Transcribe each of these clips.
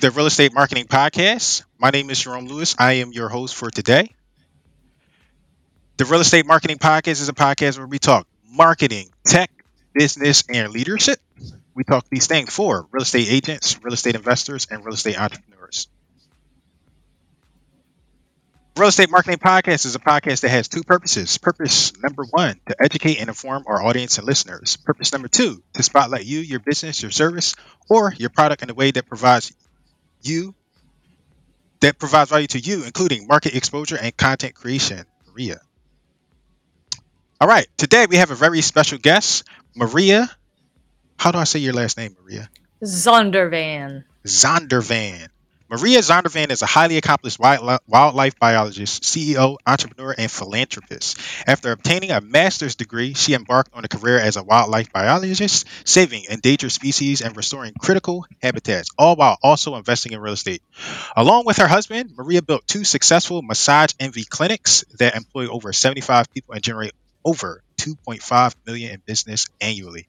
The Real Estate Marketing Podcast. My name is Jerome Lewis. I am your host for today. The Real Estate Marketing Podcast is a podcast where we talk marketing, tech, business, and leadership. We talk these things for real estate agents, real estate investors, and real estate entrepreneurs. Real Estate Marketing Podcast is a podcast that has two purposes. Purpose number one, to educate and inform our audience and listeners. Purpose number two, to spotlight you, your business, your service, or your product in a way that provides you that provides value to you, including market exposure and content creation. Maria. All right, today we have a very special guest, Maria. How do I say your last name, Maria? Zondervan. Zondervan. Maria Zondervan is a highly accomplished wildlife biologist, CEO, entrepreneur, and philanthropist. After obtaining a master's degree, she embarked on a career as a wildlife biologist, saving endangered species and restoring critical habitats, all while also investing in real estate. Along with her husband, Maria built two successful massage envy clinics that employ over 75 people and generate over 2.5 million in business annually.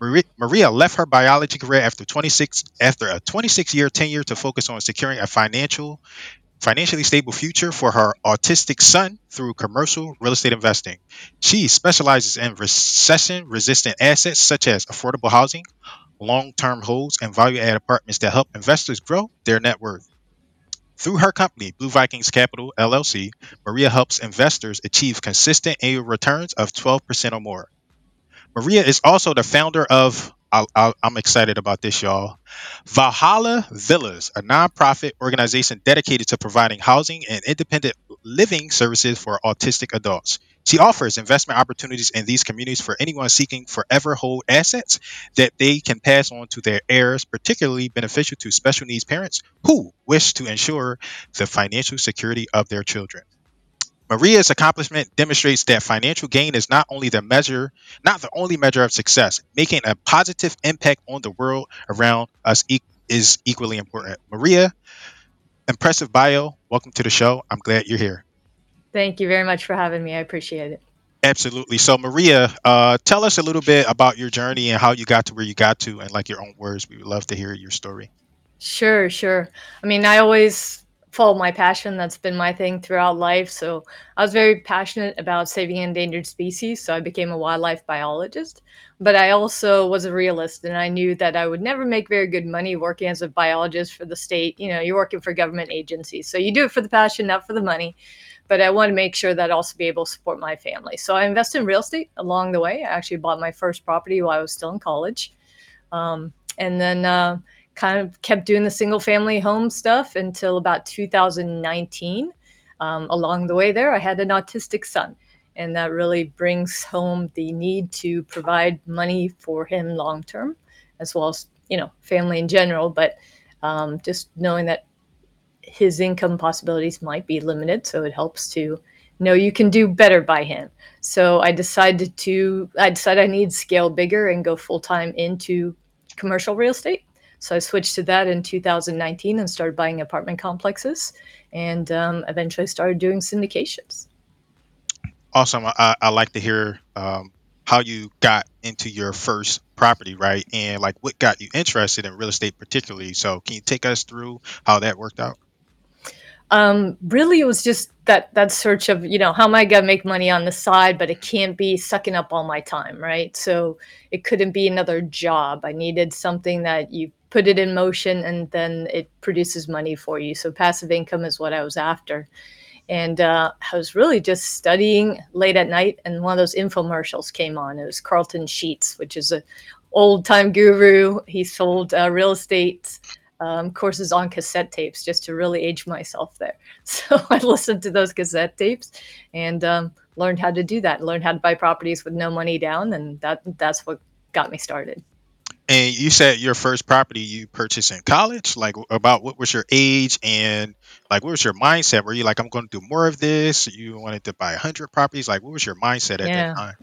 Maria left her biology career after 26 after a 26 year tenure to focus on securing a financial financially stable future for her autistic son through commercial real estate investing. She specializes in recession resistant assets such as affordable housing, long term holds, and value add apartments that help investors grow their net worth. Through her company, Blue Vikings Capital LLC, Maria helps investors achieve consistent annual returns of 12% or more. Maria is also the founder of, i am excited about this, y'all. Valhalla Villas, a nonprofit organization dedicated to providing housing and independent living services for autistic adults. She offers investment opportunities in these communities for anyone seeking forever hold assets that they can pass on to their heirs, particularly beneficial to special needs parents who wish to ensure the financial security of their children. Maria's accomplishment demonstrates that financial gain is not only the measure, not the only measure of success. Making a positive impact on the world around us e- is equally important. Maria, impressive bio. Welcome to the show. I'm glad you're here. Thank you very much for having me. I appreciate it. Absolutely. So, Maria, uh, tell us a little bit about your journey and how you got to where you got to, and like your own words. We would love to hear your story. Sure, sure. I mean, I always follow my passion. That's been my thing throughout life. So I was very passionate about saving endangered species. So I became a wildlife biologist. But I also was a realist and I knew that I would never make very good money working as a biologist for the state. You know, you're working for government agencies. So you do it for the passion, not for the money. But I want to make sure that I'd also be able to support my family. So I invested in real estate along the way. I actually bought my first property while I was still in college. Um, and then uh, kind of kept doing the single family home stuff until about 2019. Um, along the way there, I had an autistic son, and that really brings home the need to provide money for him long term, as well as you know family in general. But um, just knowing that his income possibilities might be limited, so it helps to know you can do better by him. So I decided to I decided I need scale bigger and go full time into commercial real estate so I switched to that in 2019 and started buying apartment complexes and um, eventually started doing syndications. Awesome. I, I like to hear um, how you got into your first property, right? And like what got you interested in real estate, particularly. So, can you take us through how that worked out? Um, really, it was just that that search of you know how am I gonna make money on the side, but it can't be sucking up all my time, right? So it couldn't be another job. I needed something that you put it in motion and then it produces money for you. So passive income is what I was after. And uh, I was really just studying late at night, and one of those infomercials came on. It was Carlton Sheets, which is a old time guru. He sold uh, real estate um, courses on cassette tapes just to really age myself there. So I listened to those cassette tapes and um, learned how to do that. Learned how to buy properties with no money down, and that that's what got me started. And you said your first property you purchased in college. Like, about what was your age and like what was your mindset? Were you like, I'm going to do more of this? You wanted to buy hundred properties? Like, what was your mindset at yeah. that time?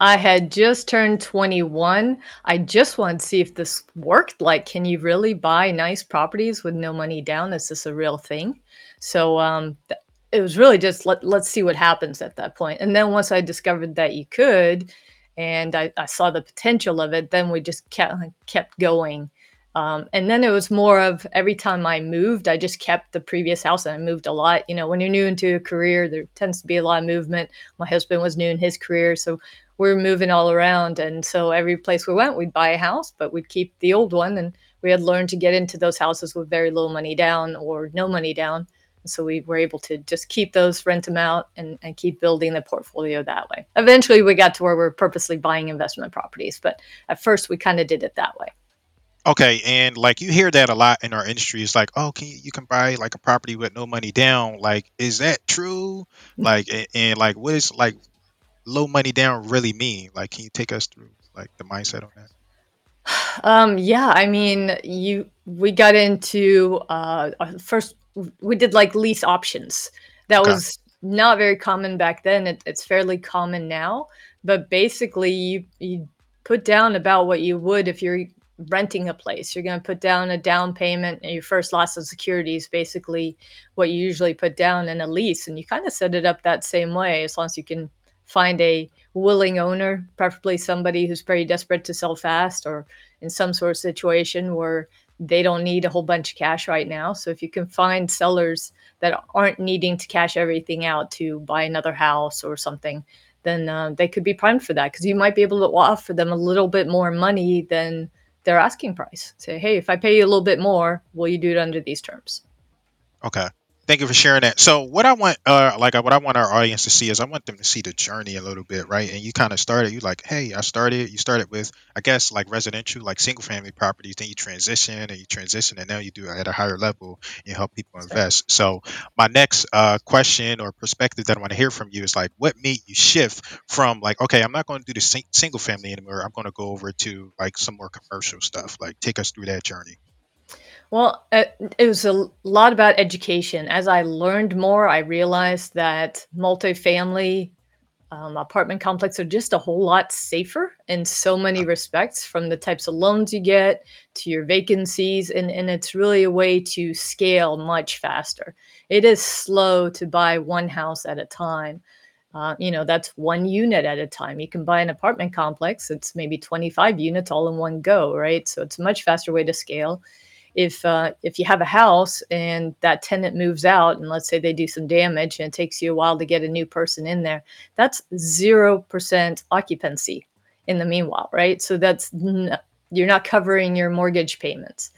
I had just turned 21. I just wanted to see if this worked. Like, can you really buy nice properties with no money down? Is this a real thing? So, um, th- it was really just let, let's see what happens at that point. And then once I discovered that you could, and I, I saw the potential of it, then we just kept kept going. Um, and then it was more of every time I moved, I just kept the previous house and I moved a lot. You know, when you're new into a career, there tends to be a lot of movement. My husband was new in his career. So we are moving all around. And so every place we went, we'd buy a house, but we'd keep the old one. And we had learned to get into those houses with very little money down or no money down. So we were able to just keep those, rent them out, and, and keep building the portfolio that way. Eventually, we got to where we're purposely buying investment properties, but at first, we kind of did it that way. Okay, and like you hear that a lot in our industry. It's like, oh, can you, you can buy like a property with no money down. Like, is that true? Mm. Like, and, and like, what is like low money down really mean? Like, can you take us through like the mindset on that? Um, yeah, I mean, you we got into uh first we did like lease options. That Okay. was not very common back then. It, it's fairly common now, but basically you you put down about what you would if you're renting a place. You're going to put down a down payment and your first loss of security is basically what you usually put down in a lease and you kind of set it up that same way as long as you can find a willing owner, preferably somebody who's very desperate to sell fast or in some sort of situation where they don't need a whole bunch of cash right now. So if you can find sellers that aren't needing to cash everything out to buy another house or something, then uh, they could be primed for that because you might be able to offer them a little bit more money than their asking price. Say, hey, if I pay you a little bit more, will you do it under these terms? Okay. Thank you for sharing that. So what I want, uh, like what I want our audience to see is I want them to see the journey a little bit, right? And you kind of started, you like, hey, I started. You started with, I guess, like residential, like single family properties. Then you transition and you transition, and now you do it at a higher level. and help people invest. So my next uh, question or perspective that I want to hear from you is like, what made you shift from like, okay, I'm not going to do the sing- single family anymore. I'm going to go over to like some more commercial stuff. Like, take us through that journey. Well, it, uh, it was a lot about education. As I learned more, I realized that multifamily um, apartment complexes are just a whole lot safer in so many respects, from the types of loans you get to your vacancies, and, and it's really a way to scale much faster. It is slow to buy one house at a time. Uh, you know, that's one unit at a time. You can buy an apartment complex, it's maybe 25 units all in one go, right? So it's a much faster way to scale if uh, if you have a house and that tenant moves out and let's say they do some damage and it takes you a while to get a new person in there that's 0% occupancy in the meanwhile right? So that's n- you're not covering your mortgage payments.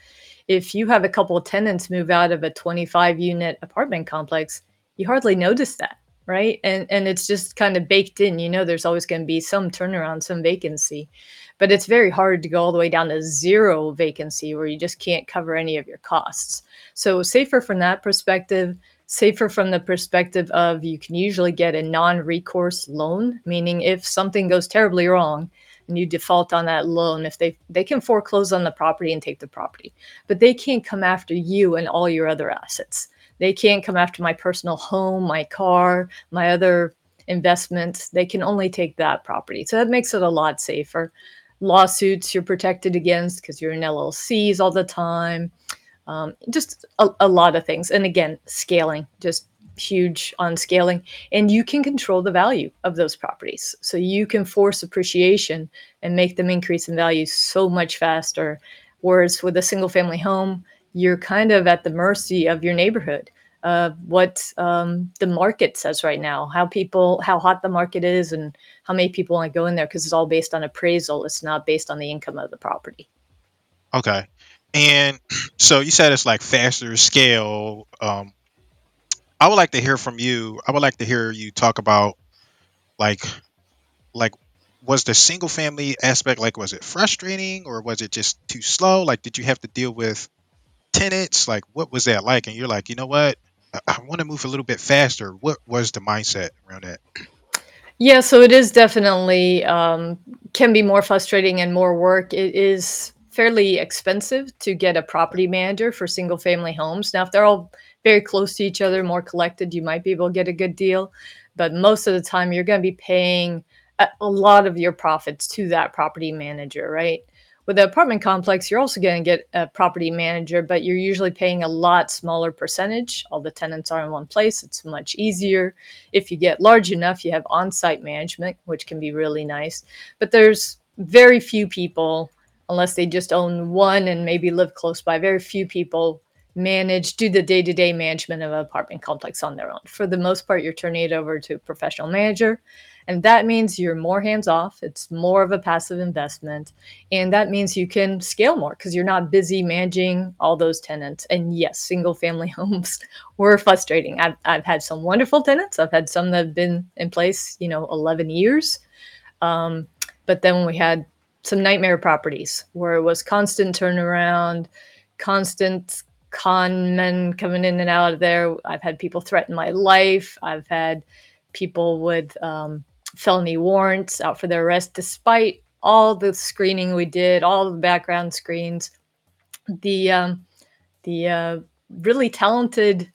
If you have a couple of tenants move out of a 25 unit apartment complex you hardly notice that right? And and it's just kind of baked in you know there's always going to be some turnaround some vacancy but it's very hard to go all the way down to zero vacancy where you just can't cover any of your costs. So safer from that perspective, safer from the perspective of you can usually get a non-recourse loan, meaning if something goes terribly wrong and you default on that loan, if they they can foreclose on the property and take the property, but they can't come after you and all your other assets. They can't come after my personal home, my car, my other investments. They can only take that property. So that makes it a lot safer lawsuits you're protected against because you're in LLCs all the time. Um, just a, a lot of things. And again, scaling, just huge on scaling. And you can control the value of those properties. So you can force appreciation and make them increase in value so much faster. Whereas with a single family home, you're kind of at the mercy of your neighborhood what um, the market says right now, how people, how hot the market is, and how many people want to go in there because it's all based on appraisal. It's not based on the income of the property. Okay, and so you said it's like faster scale. Um, I would like to hear from you. I would like to hear you talk about like, like was the single family aspect like was it frustrating or was it just too slow? Like, did you have to deal with tenants? Like, what was that like? And you're like, you know what? I want to move a little bit faster. What was the mindset around that? Yeah, so it is definitely um, can be more frustrating and more work. It is fairly expensive to get a property manager for single family homes. Now, if they're all very close to each other, more collected, you might be able to get a good deal. But most of the time, you're going to be paying a, a lot of your profits to that property manager, right? With the apartment complex, you're also going to get a property manager, but you're usually paying a lot smaller percentage. All the tenants are in one place. It's much easier. If you get large enough, you have on site management, which can be really nice. But there's very few people unless they just own one and maybe live close by. Very few people manage, do the day to day management of an apartment complex on their own. For the most part, you're turning it over to a professional manager. And that means you're more hands off. It's more of a passive investment. And that means you can scale more because you're not busy managing all those tenants. And yes, single family homes were frustrating. I've, I've had some wonderful tenants. I've had some that have been in place, you know, 11 years. Um, but then we had some nightmare properties where it was constant turnaround, constant con men coming in and out of there. I've had people threaten my life. I've had people with um, felony warrants out for their arrest, despite all the screening we did, all the background screens. The um, the uh, really talented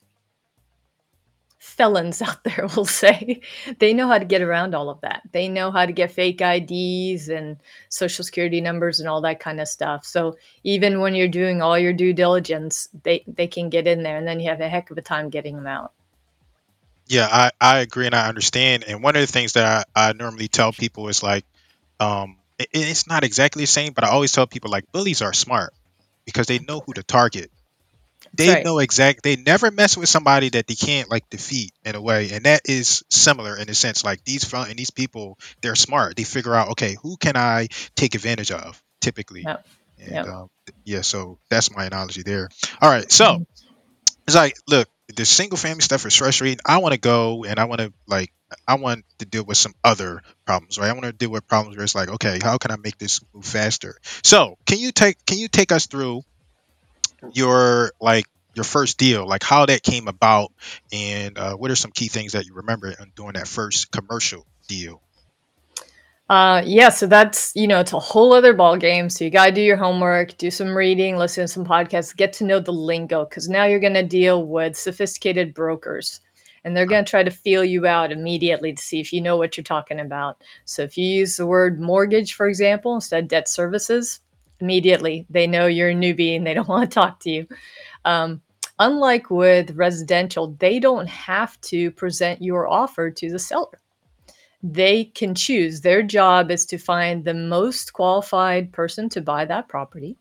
felons out there will say they know how to get around all of that. They know how to get fake IDs and social security numbers and all that kind of stuff. So even when you're doing all your due diligence, they they can get in there and then you have a heck of a time getting them out. Yeah, I, I agree and I understand. And one of the things that I, I normally tell people is like, um, it, it's not exactly the same, but I always tell people like bullies are smart because they know who to target they right. know exact they never mess with somebody that they can't like defeat in a way and that is similar in a sense like these front and these people they're smart they figure out okay who can i take advantage of typically Yep. and Yep. um, yeah so that's my analogy there all right so Mhm. it's like look the single family stuff is frustrating. I want to go and i want to like i want to deal with some other problems right? I want to deal with problems where it's like okay how can i make this move faster? So can you take can you take us through your like your first deal, like how that came about, and uh, what are some key things that you remember in doing that first commercial deal? Uh, yeah, so that's you know it's a whole other ball game. So you gotta do your homework, do some reading, listen to some podcasts, get to know the lingo, because now you're gonna deal with sophisticated brokers, and they're gonna try to feel you out immediately to see if you know what you're talking about. So if you use the word mortgage, for example, instead of debt services, immediately they know you're a newbie and they don't want to talk to you. Um, unlike with residential, they don't have to present your offer to the seller they can choose. Their job is to find the most qualified person to buy that property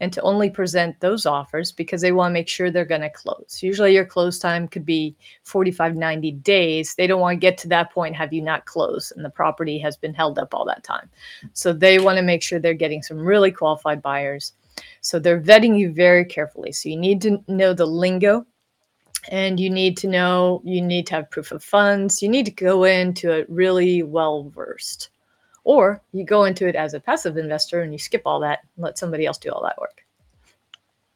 and to only present those offers because they want to make sure they're going to close. Usually your close time could be 45 90 days. They don't want to get to that point have you not closed and the property has been held up all that time. So they want to make sure they're getting some really qualified buyers. So they're vetting you very carefully. So you need to know the lingo and you need to know you need to have proof of funds you need to go into it really well versed or you go into it as a passive investor and you skip all that and let somebody else do all that work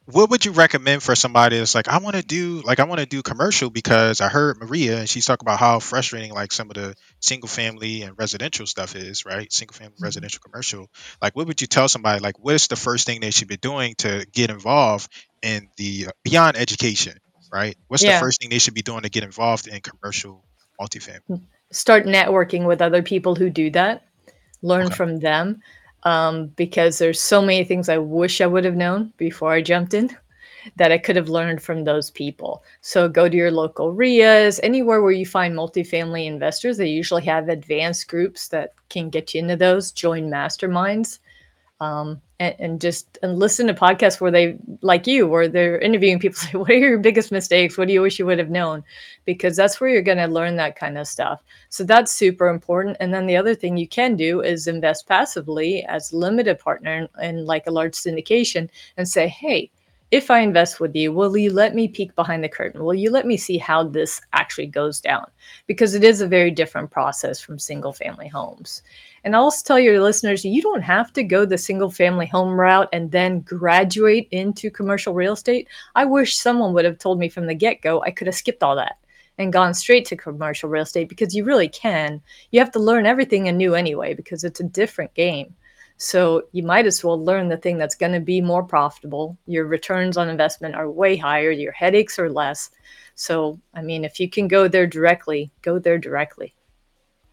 What would you recommend for somebody that's like, I want to do like I want to do commercial because I heard Maria and she's talking about how frustrating like some of the single family and residential stuff is, right? Single family Mhm. residential commercial. Like, what would you tell somebody? Like, what is the first thing they should be doing to get involved in the uh, beyond education, right? What's the yeah first thing they should be doing to get involved in commercial multifamily? start networking with other people who do that learn Okay. from them um, because there's so many things i wish i would have known before i jumped in that I could have learned from those people. So go to your local REIAs, anywhere where you find multifamily investors. They usually have advanced groups that can get you into those. Join masterminds, um, and, and just and listen to podcasts where they like you, where they're interviewing people. Say, what are your biggest mistakes? What do you wish you would have known? Because that's where you're going to learn that kind of stuff. So that's super important. And then the other thing you can do is invest passively as limited partner in, in like a large syndication and say, hey if I invest with you, will you let me peek behind the curtain? Will you let me see how this actually goes down? Because it is a very different process from single family homes. And I'll also tell your listeners, you don't have to go the single family home route and then graduate into commercial real estate. I wish someone would have told me from the get go, I could have skipped all that and gone straight to commercial real estate because you really can. You have to learn everything anew anyway because it's a different game. So you might as well learn the thing that's going to be more profitable. Your returns on investment are way higher, your headaches are less. So, I mean, if you can go there directly, go there directly.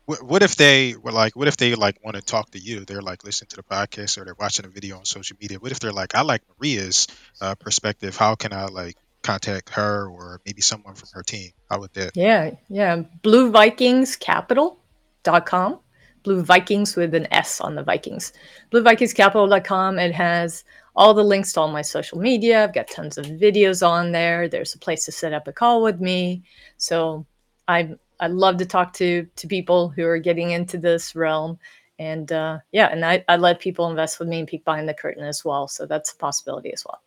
What, what if they were like, what if they like want to talk to you? They're like listening to the podcast or they're watching a video on social media. What if they're like, I like Maria's uh, perspective. How can I like contact her or maybe someone from her team? How would that? Yeah, yeah. BlueVikingsCapital.com. Blue Vikings with an S on the Vikings. BlueVikingsCapital.com. It has all the links to all my social media. I've got tons of videos on there. There's a place to set up a call with me. So I I love to talk to to people who are getting into this realm. And uh, yeah, and I, I let people invest with me and peek behind the curtain as well. So that's a possibility as well.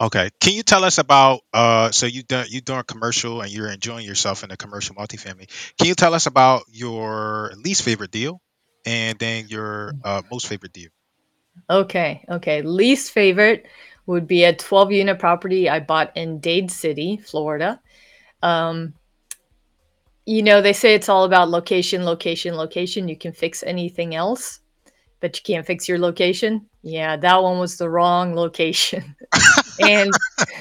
Okay. Can you tell us about uh so you done you doing commercial and you're enjoying yourself in the commercial multifamily. Can you tell us about your least favorite deal and then your uh, most favorite deal? Okay, okay. Least favorite would be a 12 unit property I bought in Dade City, Florida. Um, you know, they say it's all about location, location, location. You can fix anything else, but you can't fix your location. Yeah, that one was the wrong location. and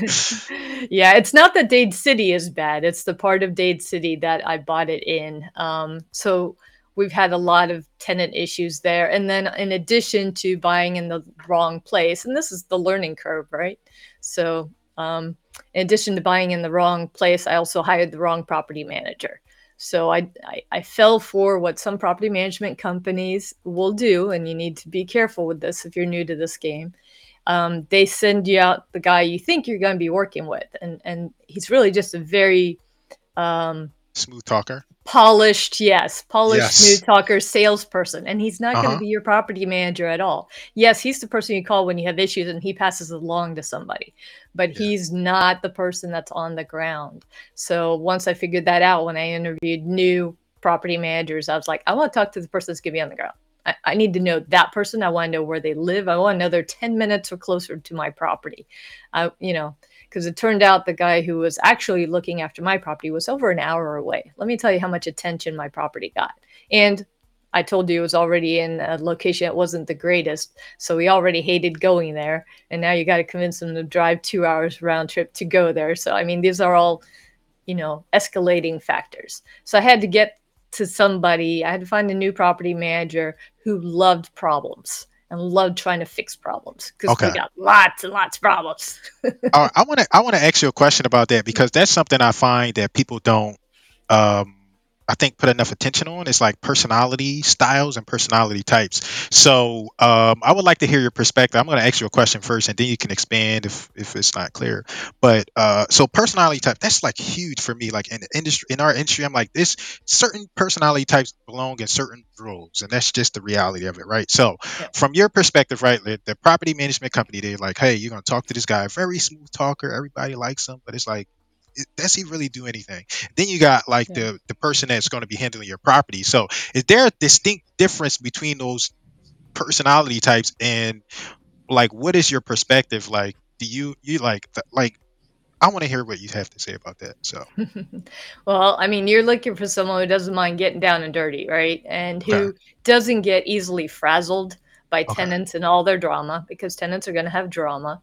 yeah, it's not that Dade City is bad. It's the part of Dade City that I bought it in. Um, so we've had a lot of tenant issues there. And then in addition to buying in the wrong place, and this is the learning curve, right? So um, in addition to buying in the wrong place, I also hired the wrong property manager. So I, I, I fell for what some property management companies will do, and you need to be careful with this if you're new to this game. Um, they send you out the guy you think you're going to be working with, and and he's really just a very um, Smooth talker. polished, yes, polished, Yes. smooth talker, salesperson, and he's not going Uh-huh. to be your property manager at all. Yes, he's the person you call when you have issues, and he passes along to somebody, but Yeah. he's not the person that's on the ground. So once I figured that out, when I interviewed new property managers, I was like, I want to talk to the person that's going to be on the ground. I, I need to know that person. I want to know where they live. I want to know they're 10 minutes or closer to my property. I, you know, because it turned out the guy who was actually looking after my property was over an hour away. Let me tell you how much attention my property got. And I told you it was already in a location that wasn't the greatest. So he already hated going there. And now you got to convince him to drive two hours round trip to go there. So, I mean, these are all, you know, escalating factors. So I had to get to somebody, I had to find a new property manager who loved problems and love trying to fix problems because Okay. we got lots and lots of problems. Uh, I want to I want to ask you a question about that because that's something I find that people don't um I think put enough attention on. It's like personality styles and personality types. So um, I would like to hear your perspective. I'm going to ask you a question first, and then you can expand if if it's not clear. But uh, so personality type that's like huge for me. Like in the industry, in our industry, I'm like this. Certain personality types belong in certain roles, and that's just the reality of it, right? So Yeah. from your perspective, right, the, the property management company, they're like, hey, you're going to talk to this guy, very smooth talker, everybody likes him, but it's like, does he really do anything? Then you got like Yeah. the the person that's going to be handling your property. So is there a distinct difference between those personality types and like what is your perspective like? Do you you like like I want to hear what you have to say about that. So well, I mean, you're looking for someone who doesn't mind getting down and dirty, right? And who Okay. doesn't get easily frazzled by Okay. tenants and all their drama because tenants are going to have drama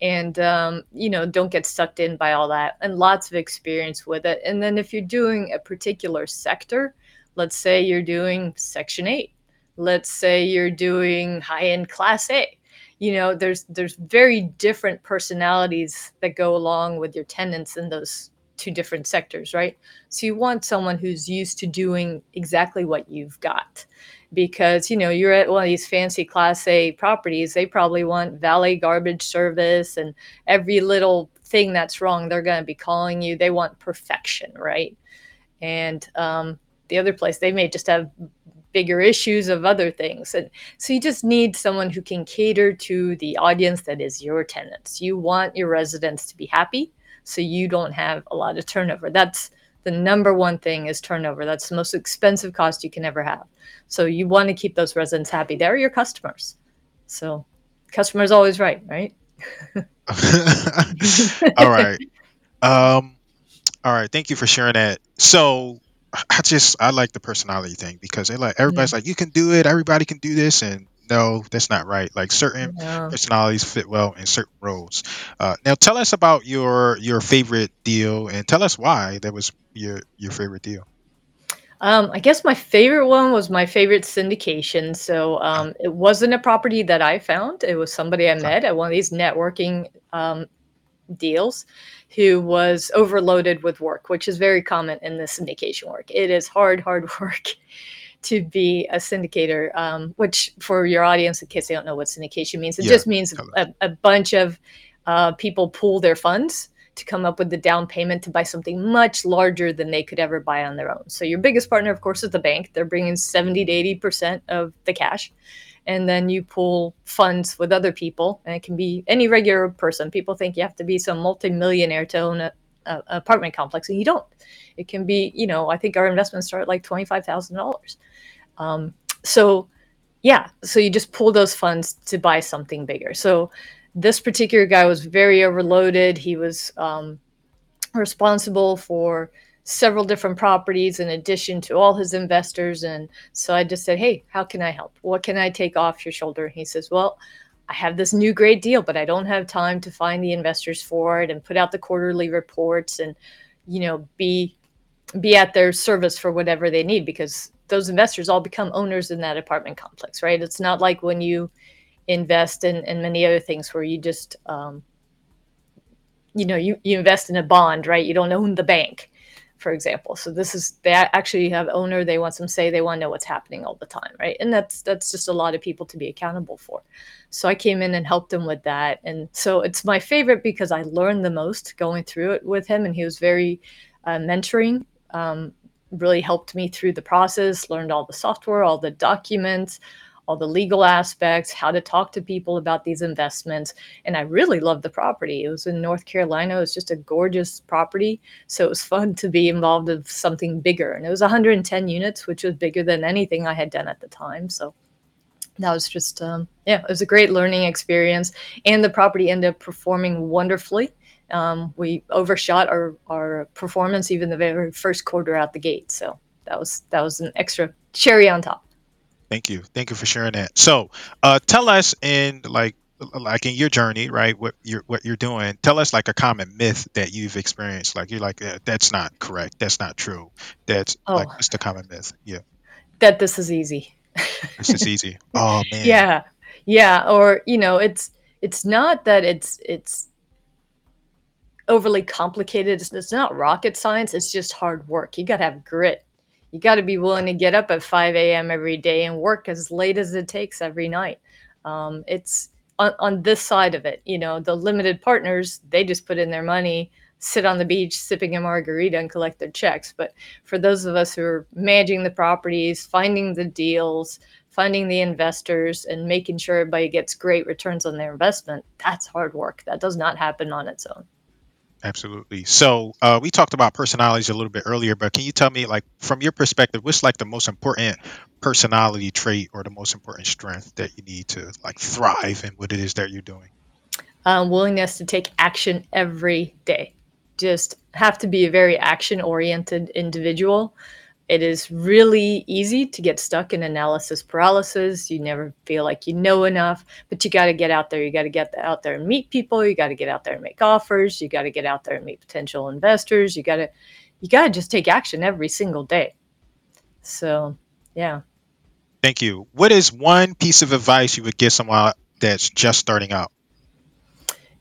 and um, you know don't get sucked in by all that and lots of experience with it. And then if you're doing a particular sector let's say you're doing section 8 let's say you're doing high-end class a you know there's there's very different personalities that go along with your tenants in those two different sectors right? So you want someone who's used to doing exactly what you've got because you know you're at one of these fancy class a properties they probably want valet garbage service and every little thing that's wrong they're going to be calling you. They want perfection right? And um, the other place they may just have bigger issues of other things. And so you just need someone who can cater to the audience that is your tenants. You want your residents to be happy so you don't have a lot of turnover. That's the number one thing is turnover. That's the most expensive cost you can ever have. So you want to keep those residents happy. They're your customers. So customer's always right right? All right. Um all right, thank you for sharing that. So I just I like the personality thing because they like everybody's like you can do it, everybody can do this. And no, that's not right. Like certain Yeah. personalities fit well in certain roles. Uh, now tell us about your your favorite deal and tell us why that was your your favorite deal. Um, I guess my favorite one was my favorite syndication. So um, it wasn't a property that I found. It was somebody I met at one of these networking um, deals who was overloaded with work, which is very common in the syndication work. It is hard, hard work. To be a syndicator, um, which for your audience, in case they don't know what syndication means, it Yeah, just means a, a bunch of uh, people pool their funds to come up with the down payment to buy something much larger than they could ever buy on their own. So your biggest partner, of course, is the bank. They're bringing 70 to 80% of the cash. And then you pool funds with other people, and it can be any regular person. People think you have to be some multimillionaire to own a, a apartment complex, and you don't. It can be, you know, I think our investments start at like twenty-five thousand dollars. Um, so, yeah, so you just pull those funds to buy something bigger. So this particular guy was very overloaded. He was um, responsible for several different properties in addition to all his investors. And so I just said, Hey, how can I help? What can I take off your shoulder? He says, Well, I have this new great deal, but I don't have time to find the investors for it and put out the quarterly reports and, you know, be be at their service for whatever they need because those investors all become owners in that apartment complex, right? It's not like when you invest in, in many other things where you just um, you know you, you invest in a bond right you don't own the bank for example. So this is they actually have owner they want some say they want to know what's happening all the time right? And that's that's just a lot of people to be accountable for. So i came in and helped him with that. And so it's my favorite because i learned the most going through it with him and he was very uh, mentoring um, really helped me through the process learned all the software all the documents all the legal aspects, how to talk to people about these investments. And I really loved the property. It was in North Carolina. It was just a gorgeous property. So it was fun to be involved with something bigger. And it was 110 units, which was bigger than anything I had done at the time. So that was just, um, yeah, it was a great learning experience. And the property ended up performing wonderfully. Um, we overshot our, our performance even the very first quarter out the gate. So that was that was an extra cherry on top. Thank you. Thank you for sharing that. So, uh, tell us in like like in your journey, right? What you're what you're doing. Tell us like a common myth that you've experienced. Like you're like "Eh, that's not correct. That's not true. That's like Oh, what's the common myth? Yeah, that this is easy. this is easy. Oh man. yeah yeah or you know it's it's not that it's it's overly complicated it's, it's not rocket science it's just hard work you got to have grit you got to be willing to get up at 5 a.m every day and work as late as it takes every night. Um, it's on, on this side of it you know the limited partners they just put in their money sit on the beach sipping a margarita and collect their checks. But for those of us who are managing the properties finding the deals finding the investors and making sure everybody gets great returns on their investment that's hard work. That does not happen on its own Absolutely. So, uh, we talked about personalities a little bit earlier, but can you tell me, like, from your perspective, what's like the most important personality trait or the most important strength that you need to like thrive in what it is that you're doing? um, willingness to take action every day just have to be a very action oriented individual it is really easy to get stuck in analysis paralysis you never feel like you know enough but you got to get out there you got to get out there and meet people you got to get out there and make offers you got to get out there and meet potential investors you got to you got to just take action every single day so yeah Thank you. What is one piece of advice you would give someone that's just starting out?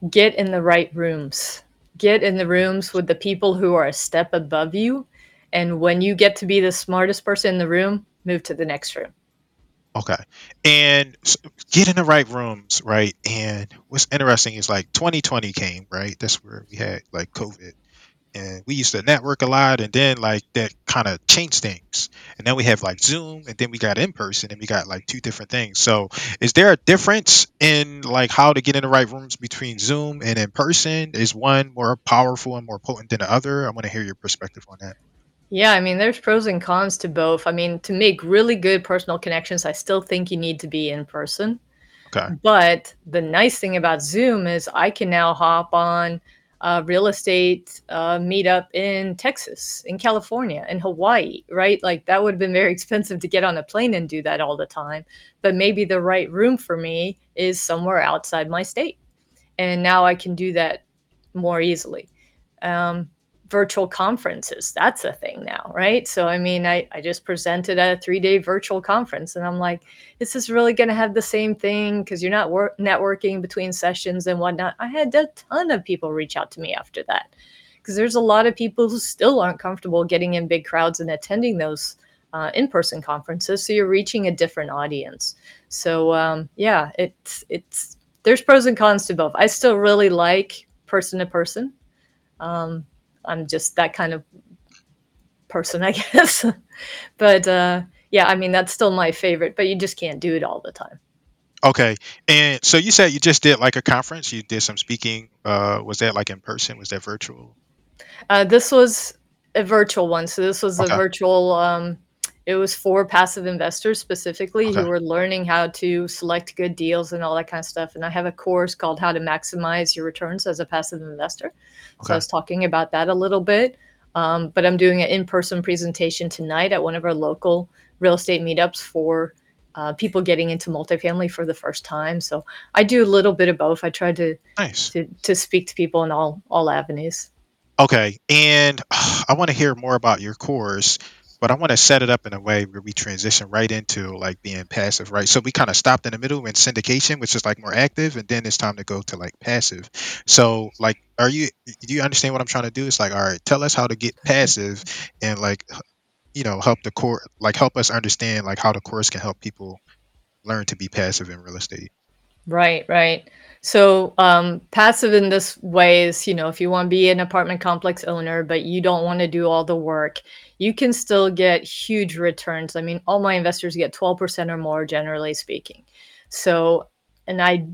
get in the right rooms. Get in the rooms with the people who are a step above you. And when you get to be the smartest person in the room, move to the next room. Okay. And get in the right rooms, right? And what's interesting is like 2020 came, right? That's where we had like COVID. And we used to network a lot, and then like that kind of changed things. And then we have like Zoom, and then we got in person, and we got like two different things. So, is there a difference in like how to get in the right rooms between Zoom and in person? Is one more powerful and more potent than the other? I want to hear your perspective on that. Yeah, I mean, there's pros and cons to both. I mean, to make really good personal connections, I still think you need to be in person. Okay. But the nice thing about Zoom is I can now hop on a real estate uh, meetup in Texas, in California, in Hawaii, right? Like that would have been very expensive to get on a plane and do that all the time. But maybe the right room for me is somewhere outside my state. And now I can do that more easily. Um, virtual conferences, that's a thing now, right? So, I mean, I, I just presented at a three day virtual conference and I'm like, this is really going to have the same thing? Because you're not wor- networking between sessions and whatnot. I had a ton of people reach out to me after that because there's a lot of people who still aren't comfortable getting in big crowds and attending those uh, in-person conferences so you're reaching a different audience so um, yeah it's it's there's pros and cons to both i still really like person to person um, i'm just that kind of person i guess but uh, yeah i mean that's still my favorite but you just can't do it all the time Okay. And so you said you just did like a conference, you did some speaking. Uh, was that like in person? Was that virtual? Uh, this was a virtual one. So this was a virtual. Um, it was for passive investors specifically Okay. who were learning how to select good deals and all that kind of stuff. And I have a course called How to Maximize Your Returns as a Passive Investor. So I was talking about that a little bit. Um, but I'm doing an in-person presentation tonight at one of our local real estate meetups for uh, people getting into multifamily for the first time. So I do a little bit of both. I try to Nice. to, to speak to people in all all avenues. Okay. And I want to hear more about your course, but I want to set it up in a way where we transition right into like being passive, right? So we kind of stopped in the middle in syndication, which is like more active, and then it's time to go to like passive. So like, are you, do you understand what I'm trying to do? It's like, all right, tell us how to get passive and like, you know, help the core, like help us understand like how the course can help people learn to be passive in real estate. Right, right. So um, passive in this way is, you know, if you want to be an apartment complex owner, but you don't want to do all the work, you can still get huge returns. I mean, all my investors get 12% or more, generally speaking. So, and I,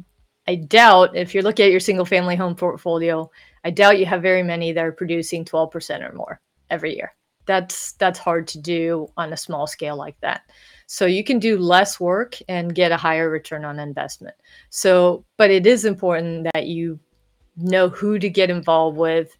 I doubt if you're looking at your single family home portfolio, I doubt you have very many that are producing 12% or more every year. That's that's hard to do on a small scale like that. So you can do less work and get a higher return on investment. So, but it is important that you know who to get involved with,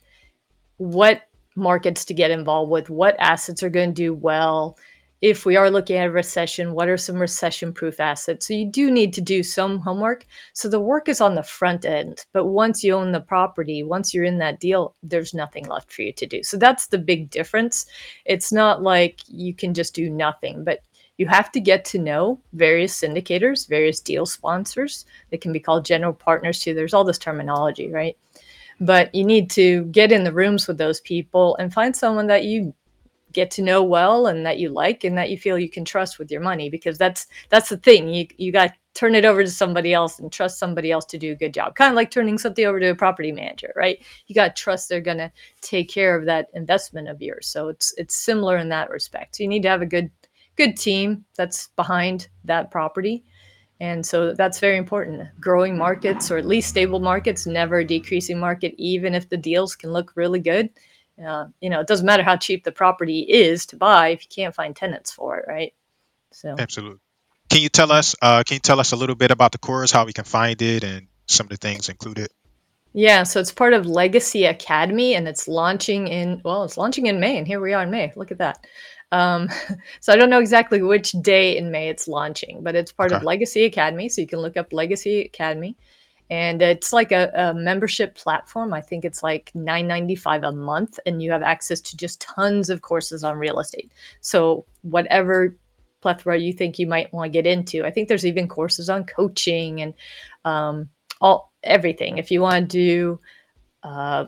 what markets to get involved with, what assets are going to do well. If we are looking at a recession, what are some recession proof assets? So you do need to do some homework. So the work is on the front end. But once you own the property, once you're in that deal, there's nothing left for you to do. So that's the big difference. It's not like you can just do nothing, but you have to get to know various syndicators, various deal sponsors. They can be called general partners too. There's all this terminology, right? But you need to get in the rooms with those people and find someone that you get to know well and that you like and that you feel you can trust with your money because that's that's the thing. You you got to turn it over to somebody else and trust somebody else to do a good job. Kind of like turning something over to a property manager, right? You got to trust they're going to take care of that investment of yours. So it's it's similar in that respect. So you need to have a good good team that's behind that property. And so that's very important. Growing markets, or at least stable markets, never a decreasing market, even if the deals can look really good. Uh, you know, it doesn't matter how cheap the property is to buy if you can't find tenants for it, right? So, Absolutely. Can you tell us, uh, can you tell us a little bit about the course, how we can find it and some of the things included? yeah, so it's part of Legacy Academy and it's launching in, well, it's launching in May, and here we are in May. Look at that. Um, so I don't know exactly which day in May it's launching, but it's part Okay. of Legacy Academy. So you can look up Legacy Academy, and it's like a, a membership platform. I think it's like nine ninety five a month, and you have access to just tons of courses on real estate. So whatever plethora you think you might want to get into, I think there's even courses on coaching and um, all everything. If you want to do uh,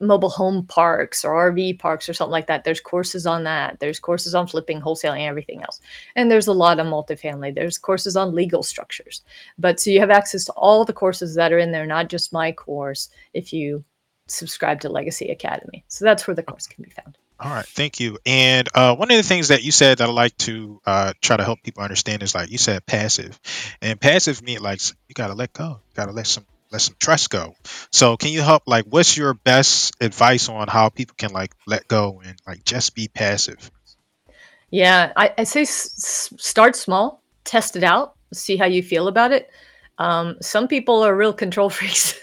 mobile home parks or RV parks or something like that. There's courses on that. There's courses on flipping, wholesaling, everything else. And there's a lot on multifamily. There's courses on legal structures. But so you have access to all the courses that are in there, not just my course, if you subscribe to Legacy Academy. So that's where the course can be found. All right, thank you. And uh, one of the things that you said that I like to uh, try to help people understand is like you said passive, and passive means like you gotta let go, you gotta let some let some trust go. So can you help like what's your best advice on how people can like let go and like just be passive? Yeah, I, I say s- start small, test it out, see how you feel about it. Um, some people are real control freaks.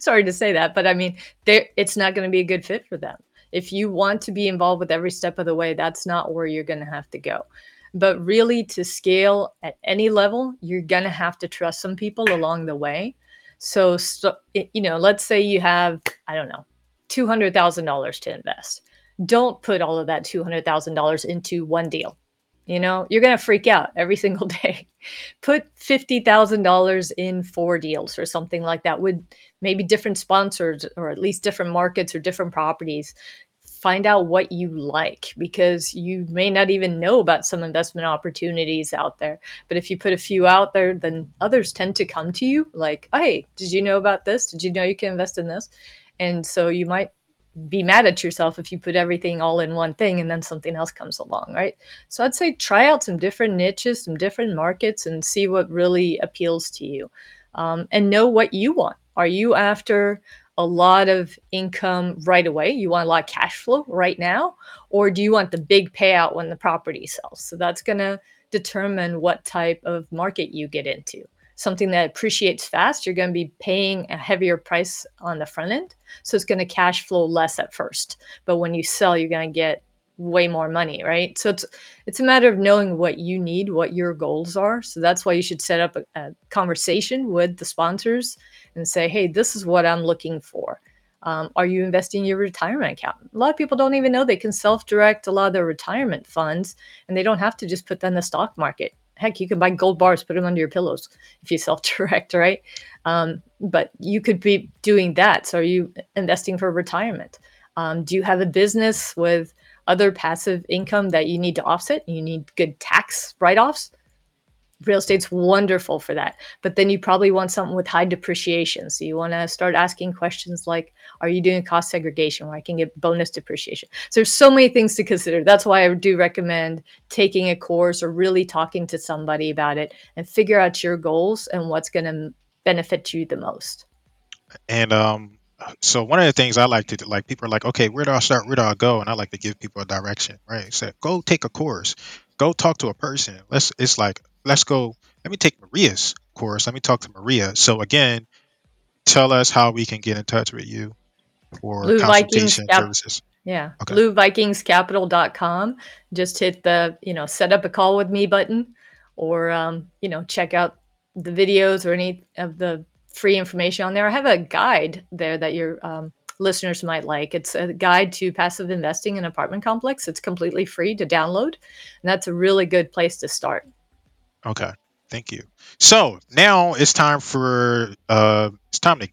Sorry to say that, but I mean, it's not going to be a good fit for them. If you want to be involved with every step of the way, that's not where you're going to have to go. But really, to scale at any level, you're going to have to trust some people along the way. So, i- you know, let's say you have, I don't know, $200,000 to invest. Don't put all of that $200,000 into one deal. You know, you're going to freak out every single day. Put $50,000 in four deals or something like that with maybe different sponsors or at least different markets or different properties. Find out what you like because you may not even know about some investment opportunities out there. But if you put a few out there, then others tend to come to you like, hey, did you know about this? Did you know you can invest in this? And so you might be mad at yourself if you put everything all in one thing and then something else comes along, right? So I'd say try out some different niches, some different markets, and see what really appeals to you. Um, and know what you want. Are you after a lot of income right away? You want a lot of cash flow right now? Or do you want the big payout when the property sells? So that's going to determine what type of market you get into something that appreciates fast, you're going to be paying a heavier price on the front end. So it's going to cash flow less at first. But when you sell, you're going to get way more money, right? So it's it's a matter of knowing what you need, what your goals are. So that's why you should set up a, a conversation with the sponsors and say, "Hey, this is what I'm looking for." Um, are you investing in your retirement account? A lot of people don't even know they can self-direct a lot of their retirement funds, and they don't have to just put that in the stock market heck, you can buy gold bars, put them under your pillows if you self direct, right? Um, but you could be doing that. So, are you investing for retirement? Um, do you have a business with other passive income that you need to offset? You need good tax write offs real estate's wonderful for that. But then you probably want something with high depreciation. So you want to start asking questions like, are you doing cost segregation where I can get bonus depreciation? So there's so many things to consider. That's why I do recommend taking a course or really talking to somebody about it and figure out your goals and what's going to benefit you the most. And um, so one of the things I like to do, like people are like, okay, where do I start? Where do I go? And I like to give people a direction, right? So go take a course, go talk to a person. Let's. It's like let's go. Let me take Maria's course. Let me talk to Maria. So again, tell us how we can get in touch with you for Blue consultation Cap- services. Yeah. Okay. BlueVikingsCapital.com. Just hit the, you know, set up a call with me button or, um, you know, check out the videos or any of the free information on there. I have a guide there that your um, listeners might like. It's a guide to passive investing in apartment complex. It's completely free to download. And that's a really good place to start. Okay. Thank you. So now it's time for uh it's time to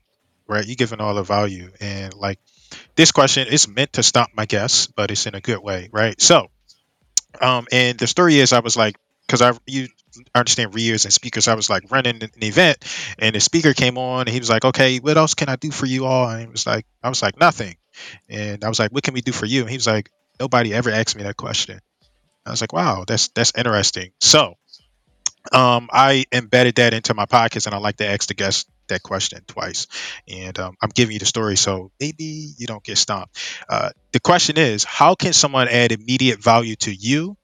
right, You're giving all the value and like this question is meant to stop my guess, but it's in a good way, right? So um and the story is I was like because I you understand readers and speakers, I was like running an event and the speaker came on and he was like, Okay, what else can I do for you all? And he was like I was like, Nothing. And I was like, What can we do for you? And he was like, Nobody ever asked me that question. I was like, Wow, that's that's interesting. So um, I embedded that into my podcast, and I like to ask the guest that question twice. And um, I'm giving you the story, so maybe you don't get stomped. Uh, the question is, how can someone add immediate value to you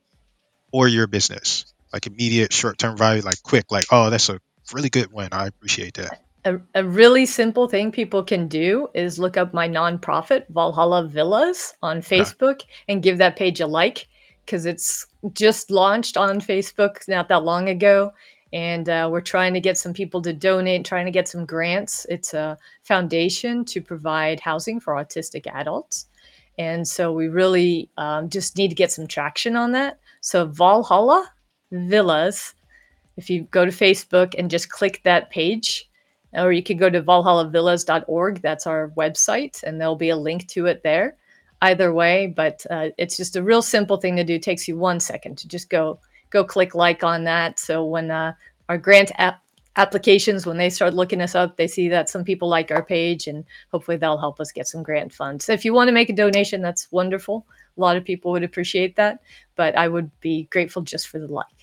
or your business? Like immediate short-term value, like quick, like oh, that's a really good win. I appreciate that. A, a really simple thing people can do is look up my nonprofit Valhalla Villas on Facebook okay. and give that page a like because it's just launched on Facebook not that long ago. And uh, we're trying to get some people to donate, trying to get some grants. It's a foundation to provide housing for autistic adults. And so we really um, just need to get some traction on that. So, Valhalla Villas, if you go to Facebook and just click that page, or you could go to valhallavillas.org, that's our website, and there'll be a link to it there either way, but uh, it's just a real simple thing to do. It takes you one second to just go go click like on that. So when uh, our grant app applications, when they start looking us up, they see that some people like our page, and hopefully that'll help us get some grant funds. So if you want to make a donation, that's wonderful. A lot of people would appreciate that, but I would be grateful just for the like.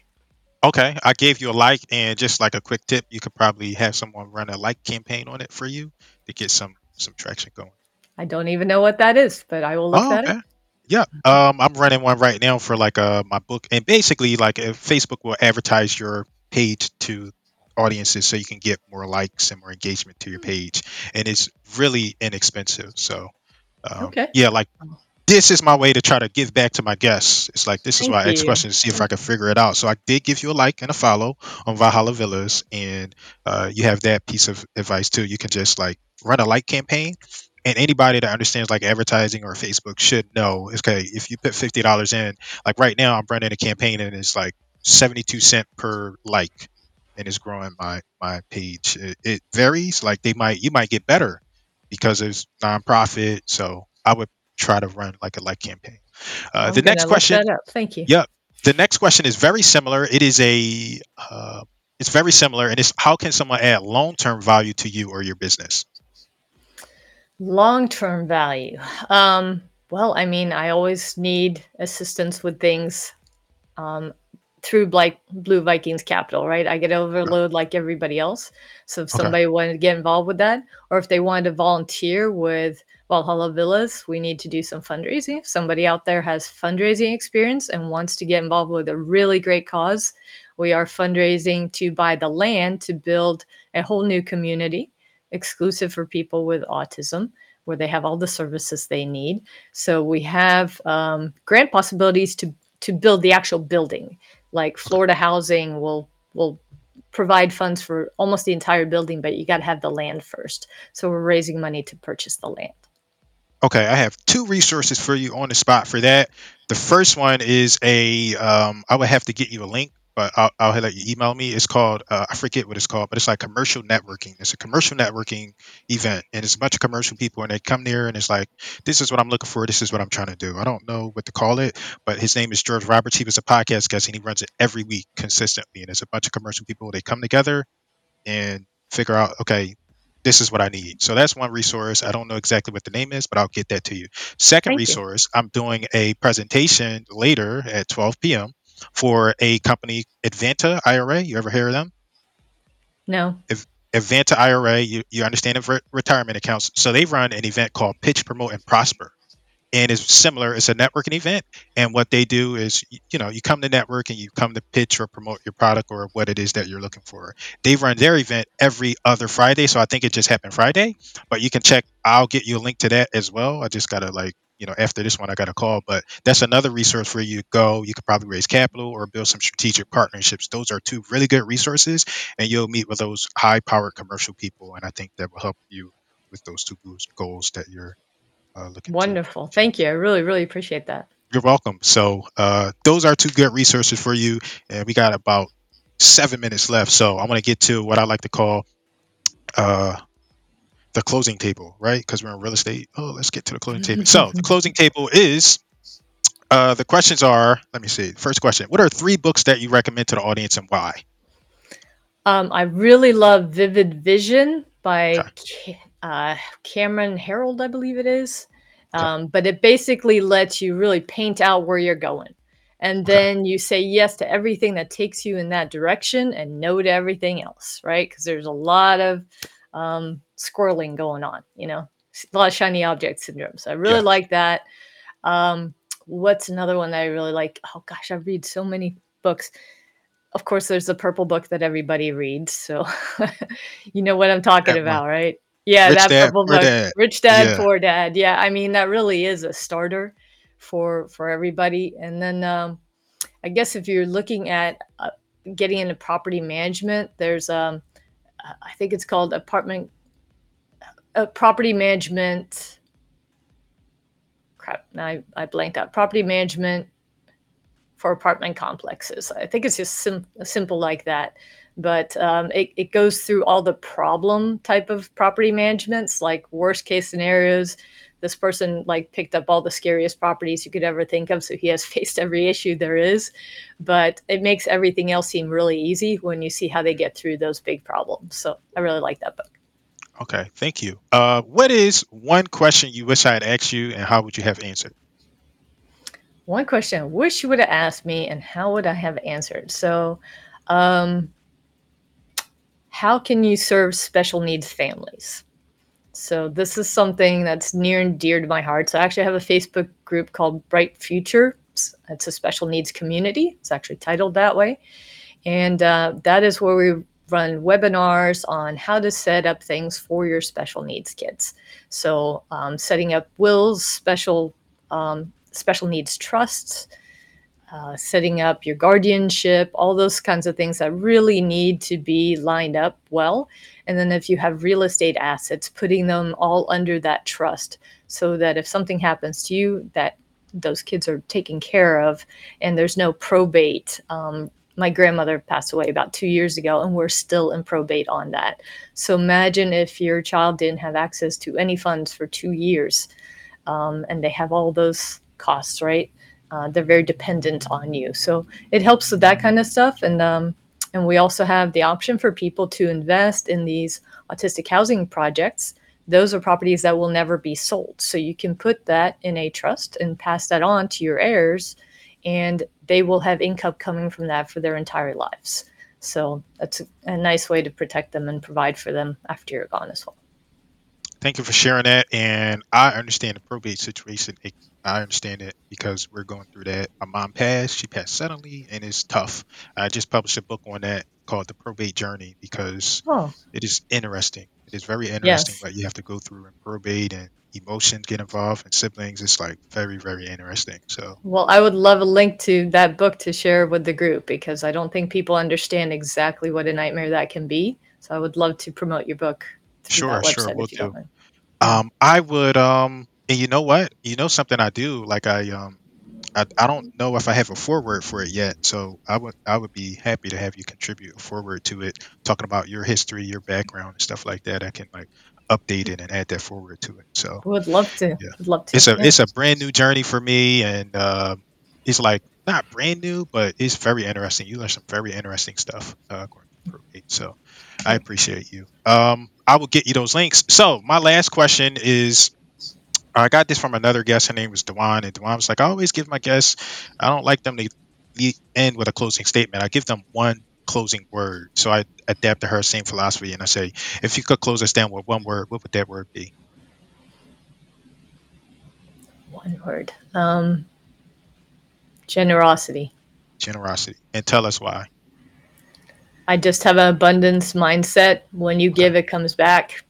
Okay, I gave you a like, and just like a quick tip, you could probably have someone run a like campaign on it for you to get some some traction going. I don't even know what that is, but I will look oh, that okay. up. Yeah, um, I'm running one right now for like uh my book, and basically like uh, Facebook will advertise your page to audiences so you can get more likes and more engagement to your hmm. page, and it's really inexpensive. So, um, okay, yeah, like this is my way to try to give back to my guests. It's like this is Thank why I questions to see if I can figure it out. So I did give you a like and a follow on Valhalla Villas, and uh, you have that piece of advice too. You can just like run a like campaign and anybody that understands like advertising or Facebook should know okay if you put fifty dollars in like right now I'm running a campaign and it's like seventy two cent per like and it's growing my my page it, it, varies like they might you might get better because it's nonprofit so I would try to run like a like campaign. Uh, the next question. Thank you. yep. The next question is very similar. It is a, uh, it's very similar, and it's how can someone add long term value to you or your business? Long term value. Um, well, I mean, I always need assistance with things um, through like Blue Vikings Capital, right? I get overload like everybody else. So if Okay. somebody wanted to get involved with that, or if they wanted to volunteer with Valhalla Villas, we need to do some fundraising. If somebody out there has fundraising experience and wants to get involved with a really great cause, we are fundraising to buy the land to build a whole new community exclusive for people with autism where they have all the services they need. So we have um, grant possibilities to to build the actual building. Like Florida Housing will will provide funds for almost the entire building, but you got to have the land first. So we're raising money to purchase the land. Okay, I have two resources for you on the spot for that. The first one is a, um, I would have to get you a link, but I'll, I'll let you email me. It's called, uh, I forget what it's called, but it's like commercial networking. It's a commercial networking event, and it's a bunch of commercial people, and they come there, and it's like, this is what I'm looking for. This is what I'm trying to do. I don't know what to call it, but his name is George Roberts. He was a podcast guest, and he runs it every week consistently. And it's a bunch of commercial people. They come together and figure out, okay, this is what I need. So that's one resource. I don't know exactly what the name is, but I'll get that to you. Second Thank you. resource, I'm doing a presentation later at 12 p.m. for a company, Advanta IRA. You ever hear of them? No. Advanta IRA, you, you understand re- retirement accounts. So they run an event called Pitch, Promote, and Prosper. And it's similar. It's a networking event. And what they do is, you know, you come to network and you come to pitch or promote your product or what it is that you're looking for. They run their event every other Friday. So I think it just happened Friday. But you can check. I'll get you a link to that as well. I just got to like, you know, after this one, I got a call. But that's another resource where you to go. You could probably raise capital or build some strategic partnerships. Those are two really good resources and you'll meet with those high powered commercial people and i think that will help you with those two goals that you're uh, looking to Wonderful. Thank you. I really, really appreciate that. you're welcome so uh, those are two good resources for you and we got about seven minutes left so i want to get to what i like to call uh, the closing table right because we're in real estate oh let's get to the closing table so the closing table is uh, the questions are let me see first question what are three books that you recommend to the audience and why Um, I really love Vivid Vision by Okay. Uh, Cameron Herold, I believe it is. Um, but it basically lets you really paint out where you're going. And Okay. then you say yes to everything that takes you in that direction and no to everything else, right? Because there's a lot of um, squirreling going on, you know, a lot of shiny object syndrome. So I really Yeah. like that. Um, what's another one that I really like? Oh gosh, I read so many books of course there's the purple book that everybody reads so you know what i'm talking That one. about right yeah Rich that Dad, purple Poor book Dad. rich dad Yeah. poor dad yeah i mean that really is a starter for for everybody and then um i guess if you're looking at uh, getting into property management there's um i think it's called apartment uh, property management crap now I, I blanked out property management for apartment complexes. I think it's just sim- simple like that. But um, it, it goes through all the problem type of property managements, like worst case scenarios. This person like picked up all the scariest properties you could ever think of, so he has faced every issue there is. But it makes everything else seem really easy when you see how they get through those big problems. So I really like that book. Okay, thank you. Uh, what is one question you wish I had asked you, and how would you have answered? One question I wish you would have asked me, and how would I have answered? So, um, how can you serve special needs families? So, this is something that's near and dear to my heart. So, I actually have a Facebook group called Bright Future. It's a special needs community. It's actually titled that way. And uh, that is where we run webinars on how to set up things for your special needs kids. So, um, setting up wills, special um, special needs trusts, uh, setting up your guardianship, all those kinds of things that really need to be lined up well. And then if you have real estate assets, putting them all under that trust so that if something happens to you, that those kids are taken care of and there's no probate. Um, my grandmother passed away about two years ago, and we're still in probate on that. So imagine if your child didn't have access to any funds for two years um, and they have all those costs, right? Uh, they're very dependent on you. So it helps with that kind of stuff. And um, and we also have the option for people to invest in these autistic housing projects. Those are properties that will never be sold. So you can put that in a trust and pass that on to your heirs, and they will have income coming from that for their entire lives. So that's a, a nice way to protect them and provide for them after you're gone as well. Thank you for sharing that. And I understand the probate situation. It, I understand it because we're going through that. My mom passed. She passed suddenly, and it's tough. I just published a book on that called The Probate Journey because Oh, it is interesting. It is very interesting yes. what you have to go through in probate and emotions get involved and siblings. It's like very, very interesting. So Well, I would love a link to that book to share with the group because I don't think people understand exactly what a nightmare that can be. So I would love to promote your book through sure, that sure, website we'll if you do. don't mind. Um, I would um, and you know what? You know something I do like I um. I, I don't know if I have a forward for it yet, so I would I would be happy to have you contribute a forward to it, talking about your history, your background, and stuff like that. I can like update it and add that forward to it. So Would love to. yeah, Would love to. it's a Yeah. it's a brand new journey for me, and uh, it's like not brand new, but it's very interesting. You learn some very interesting stuff uh, going through probate. So I appreciate you. Um, I will get you those links. So my last question is. I got this from another guest. Her name was Dewan, and Dewan was like, "I always give my guests. I don't like them to le- end with a closing statement. I give them one closing word. So I adapted her same philosophy, and I say, if you could close us down with one word, what would that word be? One word. Um, generosity. Generosity, and tell us why. I just have an abundance mindset. When you give, it comes back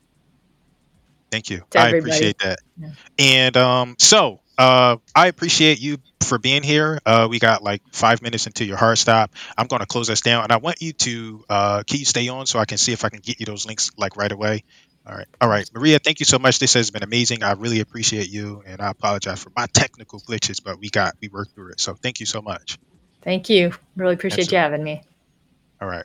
Thank you. I everybody. appreciate that. Yeah. And um, so uh, I appreciate you for being here. Uh, we got like five minutes until your hard stop. I'm going to close us down, and I want you to uh, can you stay on so I can see if I can get you those links like right away. All right, all right, Maria. Thank you so much. This has been amazing. I really appreciate you, and I apologize for my technical glitches, but we got we worked through it. So thank you so much. Thank you. Really appreciate you having me. All right.